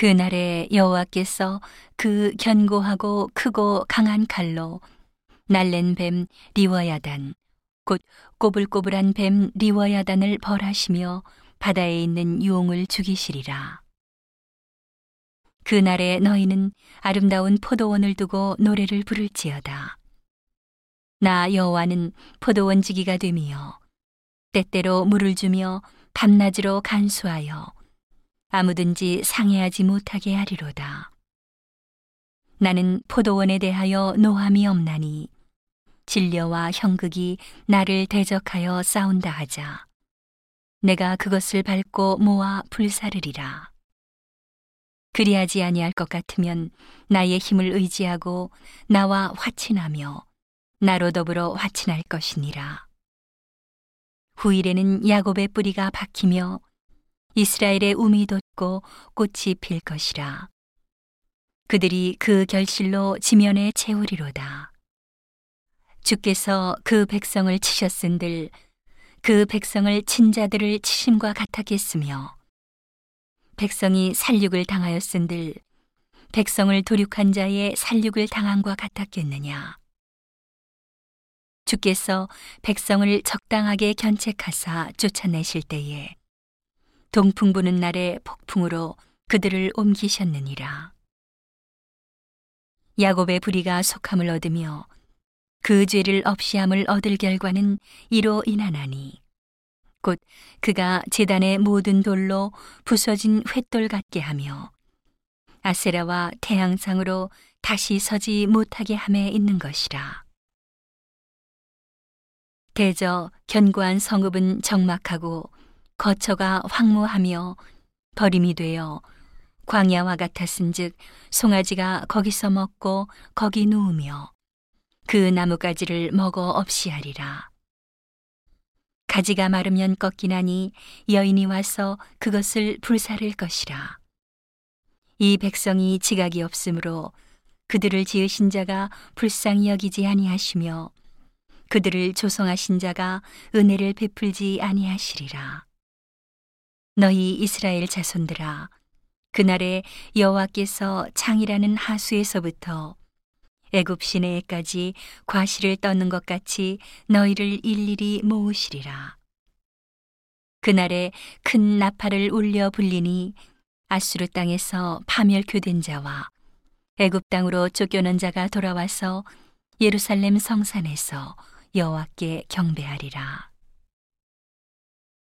그날에 여호와께서 그 견고하고 크고 강한 칼로 날랜 뱀 리워야단 곧 꼬불꼬불한 뱀 리워야단을 벌하시며 바다에 있는 용을 죽이시리라. 그날에 너희는 아름다운 포도원을 두고 노래를 부를지어다. 나 여호와는 포도원 지기가 되며 때때로 물을 주며 밤낮으로 간수하여 아무든지 상해하지 못하게 하리로다. 나는 포도원에 대하여 노함이 없나니 진려와 형극이 나를 대적하여 싸운다 하자. 내가 그것을 밟고 모아 불사르리라. 그리하지 아니할 것 같으면 나의 힘을 의지하고 나와 화친하며 나로 더불어 화친할 것이니라. 후일에는 야곱의 뿌리가 박히며 이스라엘의 움이 돋고 꽃이 필 것이라. 그들이 그 결실로 지면에 채우리로다. 주께서 그 백성을 치셨은들 그 백성을 친 자들을 치심과 같았겠으며 백성이 살육을 당하였은들 백성을 도륙한 자의 살육을 당함과 같았겠느냐. 주께서 백성을 적당하게 견책하사 쫓아내실 때에 동풍 부는 날에 폭풍으로 그들을 옮기셨느니라. 야곱의 부리가 속함을 얻으며 그 죄를 없이함을 얻을 결과는 이로 인하나니 곧 그가 재단의 모든 돌로 부서진 횃돌 같게 하며 아세라와 태양상으로 다시 서지 못하게 함에 있는 것이라. 대저 견고한 성읍은 적막하고 거처가 황무하며 버림이 되어 광야와 같았은즉 송아지가 거기서 먹고 거기 누우며 그 나무가지를 먹어 없이 하리라. 가지가 마르면 꺾이나니 여인이 와서 그것을 불사를 것이라. 이 백성이 지각이 없으므로 그들을 지으신 자가 불쌍히 여기지 아니하시며 그들을 조성하신 자가 은혜를 베풀지 아니하시리라. 너희 이스라엘 자손들아 그날에 여호와께서 창이라는 하수에서부터 애굽 시내에까지 과실을 떠는 것 같이 너희를 일일이 모으시리라. 그날에 큰 나팔을 울려 불리니 아수르 땅에서 파멸교된 자와 애굽 땅으로 쫓겨난 자가 돌아와서 예루살렘 성산에서 여호와께 경배하리라.